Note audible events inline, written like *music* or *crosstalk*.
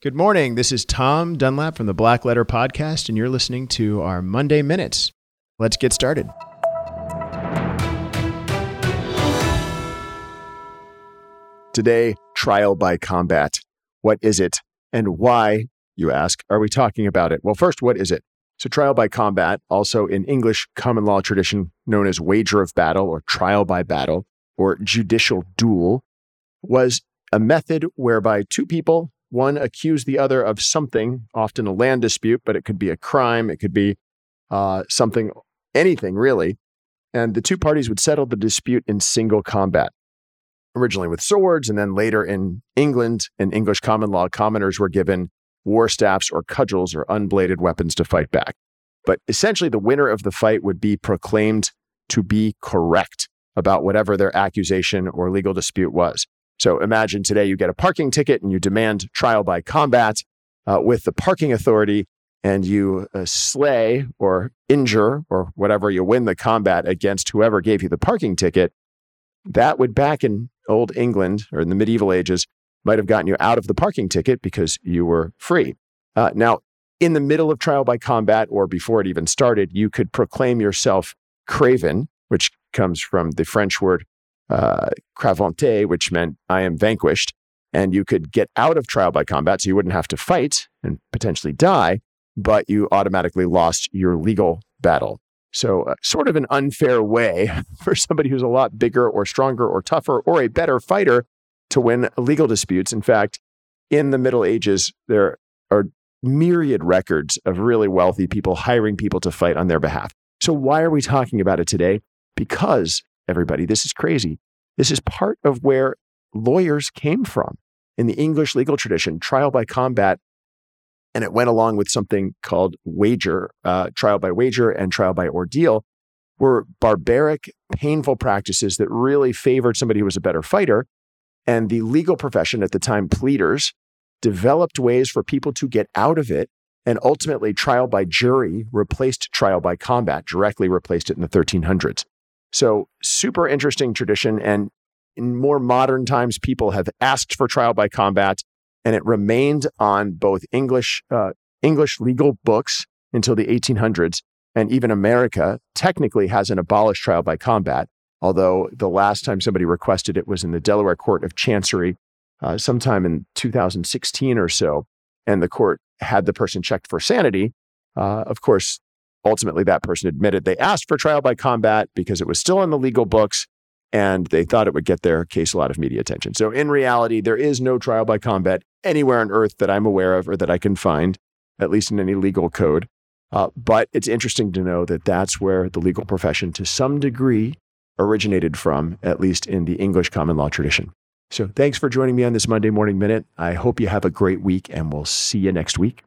Good morning. This is Tom Dunlap from the Black Letter Podcast, and you're listening to our Monday Minutes. Let's get started. Today, trial by combat. What is it and why, you ask, are we talking about it? Well, first, what is it? So, trial by combat, also in English common law tradition known as wager of battle or trial by battle or judicial duel, was a method whereby two people, one accused the other of something, often a land dispute, but it could be a crime, it could be uh, something, anything really. And the two parties would settle the dispute in single combat originally with swords, and then later in England, in English common law, commoners were given war staffs or cudgels or unbladed weapons to fight back. But essentially, the winner of the fight would be proclaimed to be correct about whatever their accusation or legal dispute was. So imagine today you get a parking ticket and you demand trial by combat uh, with the parking authority, and you uh, slay or injure or whatever you win the combat against whoever gave you the parking ticket. That would back in old England or in the medieval ages might have gotten you out of the parking ticket because you were free. Uh, now, in the middle of trial by combat or before it even started, you could proclaim yourself craven, which comes from the French word uh, craventé, which meant I am vanquished. And you could get out of trial by combat, so you wouldn't have to fight and potentially die, but you automatically lost your legal battle. So, uh, sort of an unfair way *laughs* for somebody who's a lot bigger or stronger or tougher or a better fighter to win legal disputes. In fact, in the Middle Ages, there are myriad records of really wealthy people hiring people to fight on their behalf. So, why are we talking about it today? Because, everybody, this is crazy. This is part of where lawyers came from in the English legal tradition. Trial by combat and it went along with something called wager, uh, trial by wager and trial by ordeal, were barbaric, painful practices that really favored somebody who was a better fighter. And the legal profession at the time, pleaders, developed ways for people to get out of it. And ultimately, trial by jury replaced trial by combat, directly replaced it in the 1300s. So, super interesting tradition. And in more modern times, people have asked for trial by combat and it remained on both English uh, English legal books until the 1800s, and even America technically hasn't abolished trial by combat. Although the last time somebody requested it was in the Delaware Court of Chancery, uh, sometime in 2016 or so, and the court had the person checked for sanity. Uh, of course, ultimately that person admitted they asked for trial by combat because it was still in the legal books and they thought it would get their case a lot of media attention. So in reality, there is no trial by combat anywhere on earth that I'm aware of or that I can find, at least in any legal code. Uh, but it's interesting to know that that's where the legal profession, to some degree, originated from, at least in the English common law tradition. So thanks for joining me on this Monday Morning Minute. I hope you have a great week, and we'll see you next week.